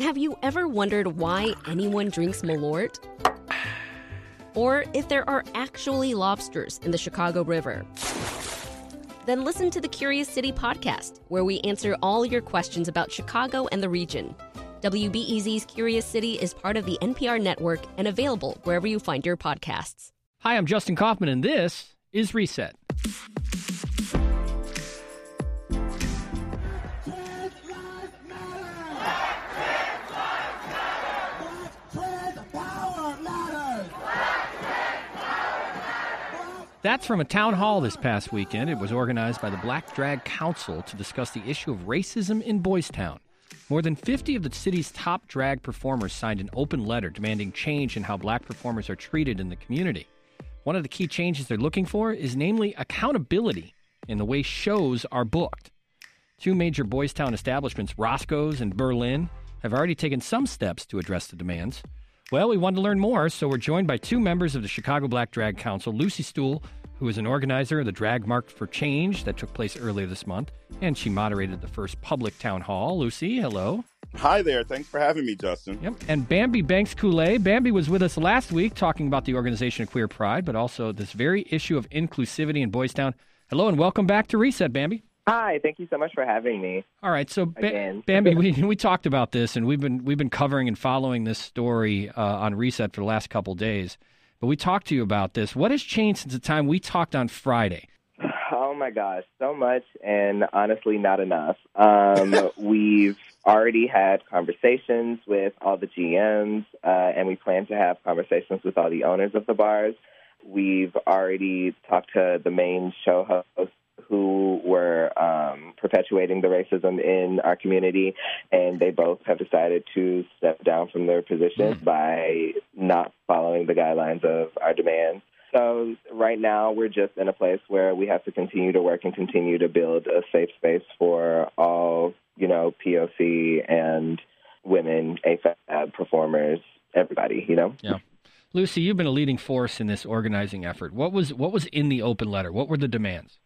Have you ever wondered why anyone drinks Malort? Or if there are actually lobsters in the Chicago River? Then listen to the Curious City podcast, where we answer all your questions about Chicago and the region. WBEZ's Curious City is part of the NPR network and available wherever you find your podcasts. Hi, I'm Justin Kaufmann, and this is Reset. That's from a town hall this past weekend. It was organized by the Black Drag Council to discuss the issue of racism in Boystown. More than 50 of the city's top drag performers signed an open letter demanding change in how black performers are treated in the community. One of the key changes they're looking for is namely accountability in the way shows are booked. Two major Boystown establishments, Roscoe's and Berlin, have already taken some steps to address the demands. Well, we wanted to learn more, so we're joined by two members of the Chicago Black Drag Council Lucy Stoole, who is an organizer of the Drag March for Change that took place earlier this month, and she moderated the first public town hall. Lucy, hello. Hi there. Thanks for having me, Justin. Yep. And Bambi Banks Coulee. Bambi was with us last week talking about the organization of Queer Pride, but also this very issue of inclusivity in Boystown. Hello, and welcome back to Reset, Bambi. Hi, thank you so much for having me. All right, so ba- Bambi, we we talked about this, and we've been we've been covering and following this story uh, on Reset for the last couple days. But we talked to you about this. What has changed since the time we talked on Friday? Oh my gosh, so much, and honestly, not enough. Um, we've already had conversations with all the GMs, uh, and we plan to have conversations with all the owners of the bars. We've already talked to the main show hosts who were um, perpetuating the racism in our community, and they both have decided to step down from their positions mm. by not following the guidelines of our demands. So right now we're just in a place where we have to continue to work and continue to build a safe space for all, you know, POC and women, AFAB performers, everybody, you know? Yeah. Lucy, you've been a leading force in this organizing effort. What was what was in the open letter? What were the demands?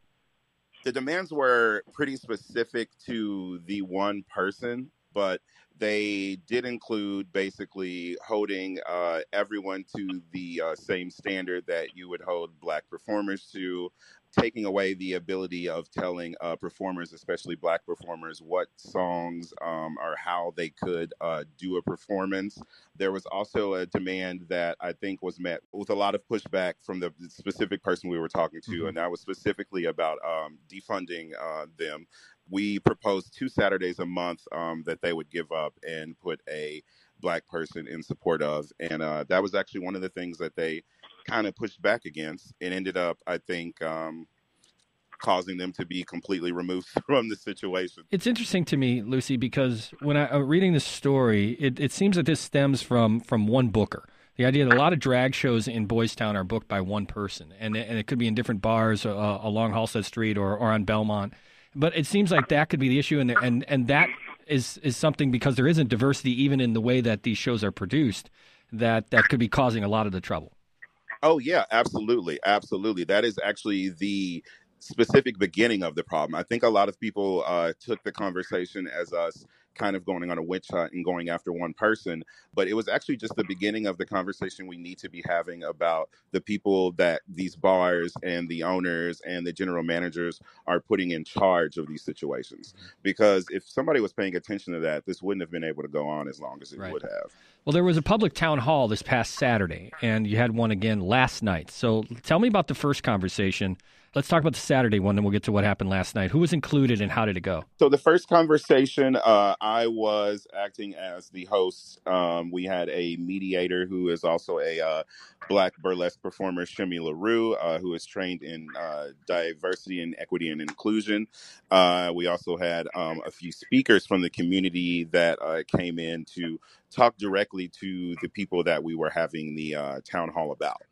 The demands were pretty specific to the one person, but they did include basically holding uh, everyone to the uh, same standard that you would hold black performers to, taking away the ability of telling uh, performers, especially black performers, what songs um, or how they could uh, do a performance. There was also a demand that I think was met with a lot of pushback from the specific person we were talking to, mm-hmm. and that was specifically about um, defunding uh, them. We proposed two Saturdays a month um, that they would give up and put a black person in support of, and uh, that was actually one of the things that they kind of pushed back against. and ended up, I think, um, causing them to be completely removed from the situation. It's interesting to me, Lucy, because when I, am uh, reading this story, it, it seems that this stems from from one booker. The idea that a lot of drag shows in Boystown are booked by one person, and and it could be in different bars uh, along Halsted Street or, or on Belmont. But it seems like that could be the issue, and and and that is is something because there isn't diversity even in the way that these shows are produced. That that could be causing a lot of the trouble. Oh yeah, absolutely, absolutely. That is actually the specific beginning of the problem. I think a lot of people uh, took the conversation as us kind of going on a witch hunt and going after one person, but it was actually just the beginning of the conversation we need to be having about the people that these bars and the owners and the general managers are putting in charge of these situations. Because if somebody was paying attention to that, this wouldn't have been able to go on as long as it right. would have. Well, there was a public town hall this past Saturday, and you had one again last night. So tell me about the first conversation Let's talk about the Saturday one, then we'll get to what happened last night. Who was included and how did it go? So the first conversation, uh, I was acting as the host. Um, we had a mediator who is also a uh, black burlesque performer, Shemi LaRue, uh, who is trained in uh, diversity and equity and inclusion. Uh, we also had um, a few speakers from the community that uh, came in to talk directly to the people that we were having the town hall about.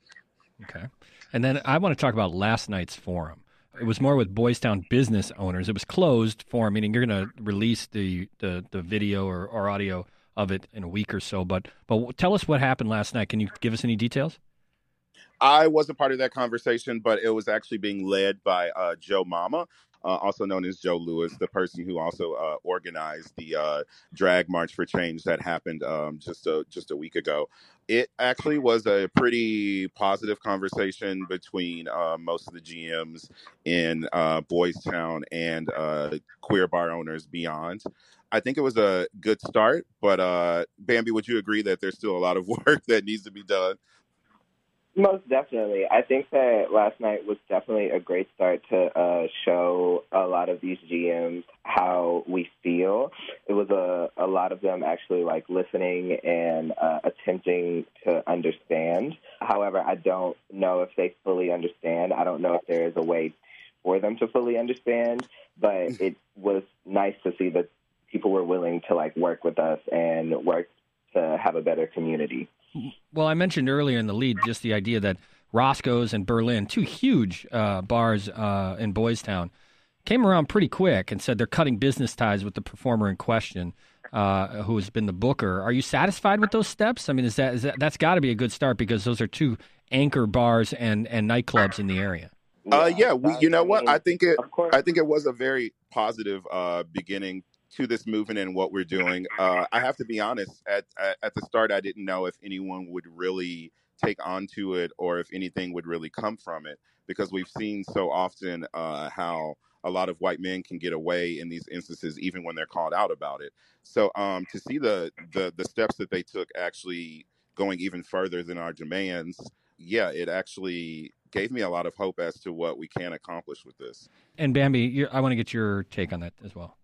Okay. And then I want to talk about last night's forum. It was more with Boystown business owners. It was closed forum, meaning you're going to release the, the, the video or, or audio of it in a week or so. But but tell us what happened last night. Can you give us any details? I was a part of that conversation, but it was actually being led by uh, Joe Mama, uh, also known as Joe Lewis, the person who also uh, organized the uh, drag march for change that happened um, just a just a week ago. It actually was a pretty positive conversation between uh, most of the GMs in uh, Boystown and uh, queer bar owners beyond. I think it was a good start, but Bambi, would you agree that there's still a lot of work that needs to be done? Most definitely. I think that last night was definitely a great start to uh, show a lot of these GMs how we feel. It was a, a lot of them actually like listening and uh, attempting to understand. However, I don't know if they fully understand. I don't know if there is a way for them to fully understand, but it was nice to see that people were willing to like work with us and work to have a better community. Well, I mentioned earlier in the lead just the idea that Roscoe's and Berlin, two huge uh, bars uh, in Boystown, came around pretty quick and said they're cutting business ties with the performer in question, uh, who has been the booker. Are you satisfied with those steps? I mean, is that, is that that's got to be a good start because those are two anchor bars and, and nightclubs in the area. Uh, yeah, we, you know what? I think it. I think it was a very positive uh, beginning to this movement and what we're doing. Uh, I have to be honest. At, at, at the start, I didn't know if anyone would really take on to it or if anything would really come from it because we've seen so often uh, how a lot of white men can get away in these instances even when they're called out about it. So um, to see the, the the steps that they took actually going even further than our demands, yeah, it actually gave me a lot of hope as to what we can accomplish with this. And Bambi, I want to get your take on that as well.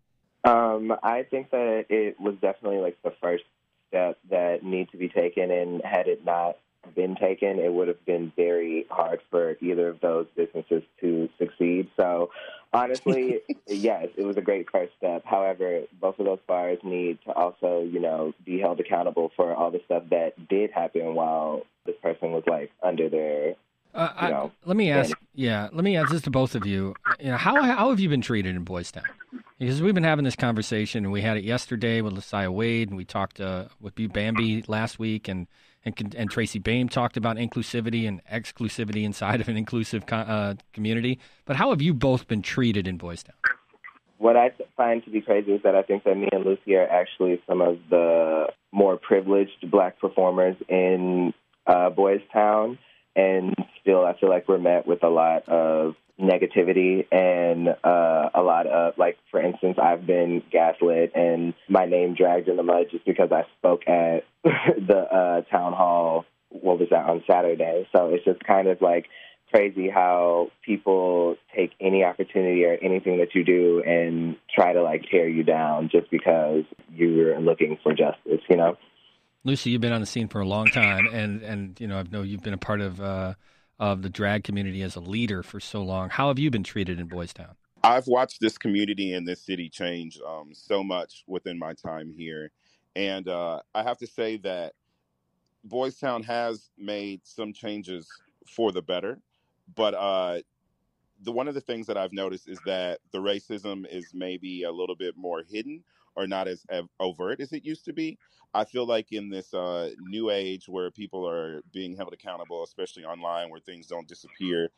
Um, I think that it was definitely like the first step that needs to be taken, and had it not been taken, it would have been very hard for either of those businesses to succeed. So, honestly, yes, it was a great first step. However, both of those bars need to also, you know, be held accountable for all the stuff that did happen while this person was like under their. Uh, I, know, let me ask. Yeah, let me ask this to both of you. You know, how how have you been treated in Boystown? Because we've been having this conversation, and we had it yesterday with Lasiah Wade, and we talked uh, with Bambi last week, and, and and Tracy Baim talked about inclusivity and exclusivity inside of an inclusive uh, community. But how have you both been treated in Boys Town? What I find to be crazy is that I think that me and Lucy are actually some of the more privileged black performers in uh, Boys Town, and still I feel like we're met with a lot of negativity and uh, a lot of like for instance i've been gaslit and my name dragged in the mud just because i spoke at the uh, town hall what was that on saturday. So it's just kind of like crazy how people take any opportunity or anything that you do and try to like tear you down just because you're looking for justice you know lucy you've been on the scene for a long time and and you know i know you've been a part of uh of the drag community as a leader for so long. How have you been treated in Boystown? I've watched this community and this city change um, so much within my time here. And uh, I have to say that Boystown has made some changes for the better. But uh, the one of the things that I've noticed is that the racism is maybe a little bit more hidden or not as overt as it used to be. I feel like in this uh, new age where people are being held accountable, especially online where things don't disappear,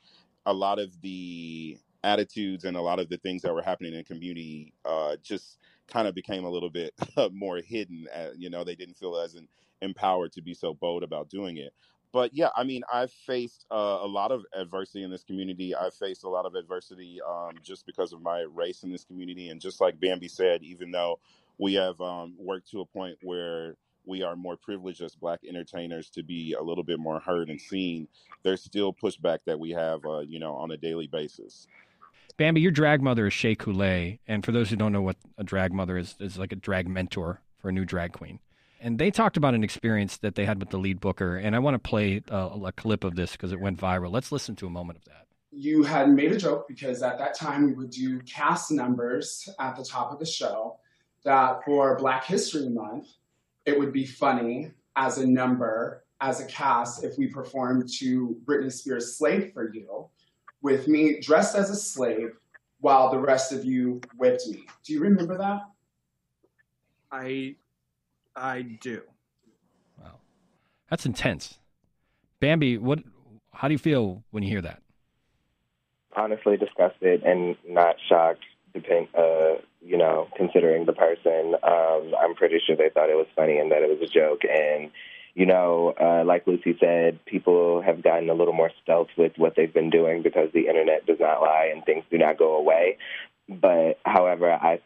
a lot of the attitudes and a lot of the things that were happening in the community uh, just kind of became a little bit more hidden. Uh, you know, they didn't feel as empowered to be so bold about doing it but yeah, I mean, I've faced uh, a lot of adversity in this community. I've faced a lot of adversity um, just because of my race in this community. And just like Bambi said, even though we have um, worked to a point where we are more privileged as black entertainers to be a little bit more heard and seen, there's still pushback that we have, uh, you know, on a daily basis. Bambi, your drag mother is Shea Coulee. And for those who don't know what a drag mother is, is like a drag mentor for a new drag queen and they talked about an experience that they had with the lead booker. And I want to play a, a clip of this because it went viral. Let's listen to a moment of that. You had made a joke because at that time we would do cast numbers at the top of the show. That for Black History Month, it would be funny as a number, as a cast, if we performed to Britney Spears' Slave for You, with me dressed as a slave while the rest of you whipped me. Do you remember that? I I do. Wow, that's intense. Bambi, what How do you feel when you hear that? Honestly, disgusted and not shocked. Depend, uh, you know, considering the person, um, I'm pretty sure they thought it was funny and that it was a joke. And you know, uh, like Lucy said, people have gotten a little more stealth with what they've been doing because the internet does not lie and things do not go away. But however, I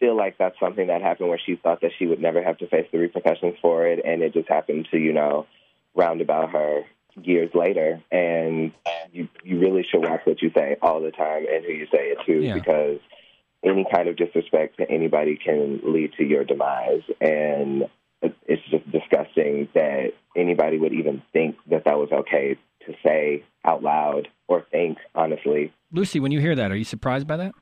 feel like that's something that happened where she thought that she would never have to face the repercussions for it, and it just happened to, you know, round about her years later. And you you really should watch what you say all the time and who you say it to Yeah. because any kind of disrespect to anybody can lead to your demise. And it's just disgusting that anybody would even think that that was okay to say out loud or think, honestly. Lucy, when you hear that, are you surprised by that?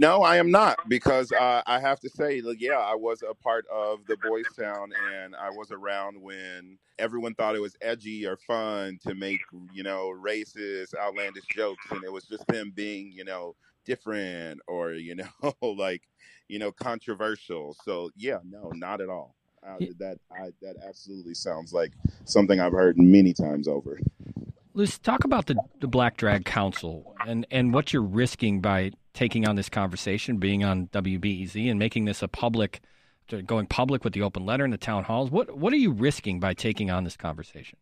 No, I am not because uh, I have to say, like, yeah, I was a part of the Boys Town, and I was around when everyone thought it was edgy or fun to make, you know, racist, outlandish jokes, and it was just them being, you know, different or you know, like, you know, controversial. So yeah, no, not at all. Uh, that I, that absolutely sounds like something I've heard many times over. Lucy, talk about the, the Black Drag Council and, and what you're risking by taking on this conversation, being on WBEZ, and making this a public, going public with the open letter in the town halls. What what are you risking by taking on this conversation?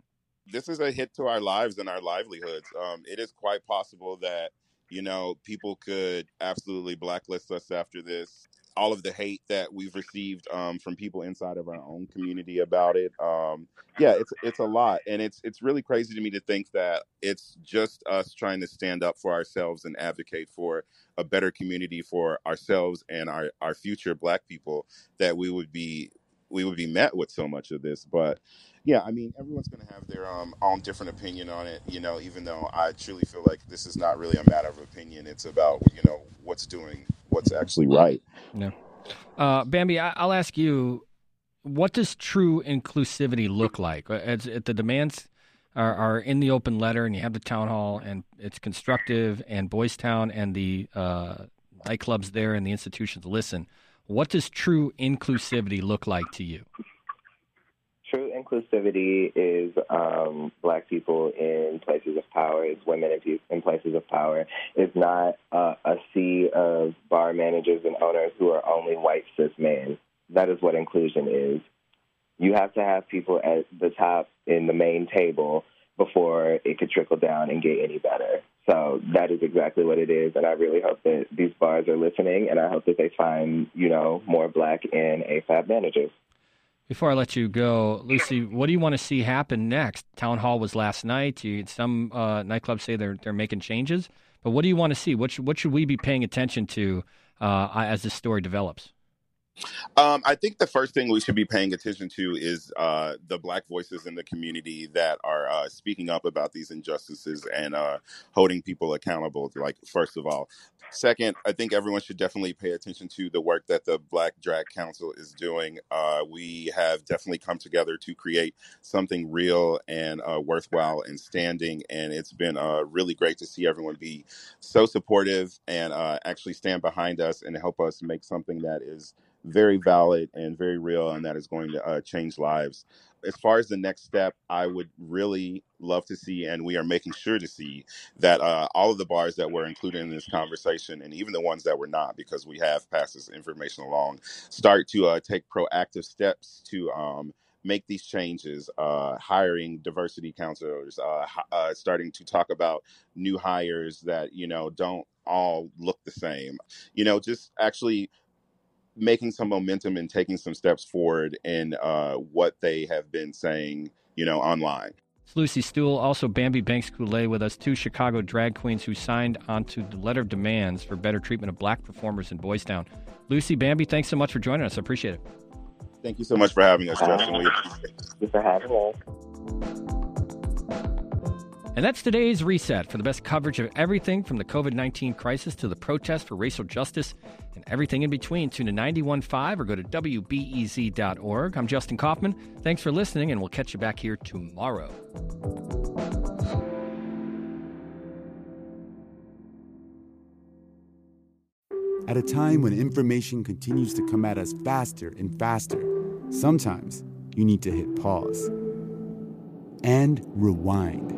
this is a hit to our lives and our livelihoods. Um, it is quite possible that you know people could absolutely blacklist us after this. All of the hate that we've received um, from people inside of our own community about it, um, yeah, it's it's a lot, and it's it's really crazy to me to think that it's just us trying to stand up for ourselves and advocate for a better community for ourselves and our our future Black people that we would be we would be met with so much of this, but yeah, I mean, everyone's going to have their um, own different opinion on it, you know, even though I truly feel like this is not really a matter of opinion. It's about, you know, what's doing what's actually right. Yeah. Uh, Bambi, I, I'll ask you, what does true inclusivity look like? Uh, As, the demands are, are in the open letter, and you have the town hall, and it's constructive, and Boystown and the uh, nightclubs there and the institutions listen. What does true inclusivity look like to you? True inclusivity is um, black people in places of power, it's women in, places of power. It's not uh, a sea of bar managers and owners who are only white cis men. That is what inclusion is. You have to have people at the top in the main table before it could trickle down and get any better. So that is exactly what it is, and I really hope that these bars are listening, and I hope that they find, you know, more black and AFAB managers. Before I let you go, Lucy, what do you want to see happen next? Town hall was last night. You, some uh, nightclubs say they're they're making changes, but what do you want to see? What should, what should we be paying attention to uh, as this story develops? Um, I think the first thing we should be paying attention to is uh, the black voices in the community that are uh, speaking up about these injustices and uh, holding people accountable. Like, first of all. Second, I think everyone should definitely pay attention to the work that the Black Drag Council is doing. Uh, we have definitely come together to create something real and uh, worthwhile and standing. And it's been uh, really great to see everyone be so supportive and actually stand behind us and help us make something that is very valid and very real and that is going to uh, change lives. As far as the next step, I would really love to see, and we are making sure to see, that uh, all of the bars that were included in this conversation, and even the ones that were not, because we have passed this information along, start to uh, take proactive steps to um, make these changes, uh, hiring diversity counselors, uh, uh, starting to talk about new hires that, you know, don't all look the same. You know, just actually making some momentum and taking some steps forward in uh, what they have been saying, you know, online. Lucy Stoole, also Bambi Banks Coulee with us, two Chicago drag queens who signed onto the letter of demands for better treatment of black performers in Boystown. Lucy, Bambi, thanks so much for joining us. I appreciate it. Thank you so much for having us, Justin. We. Thank you for having us. And that's today's reset for the best coverage of everything from the COVID 19 crisis to the protest for racial justice and everything in between. Tune to 915 or go to WBEZ.org. I'm Justin Kaufmann. Thanks for listening, and we'll catch you back here tomorrow. At a time when information continues to come at us faster and faster, sometimes you need to hit pause and rewind.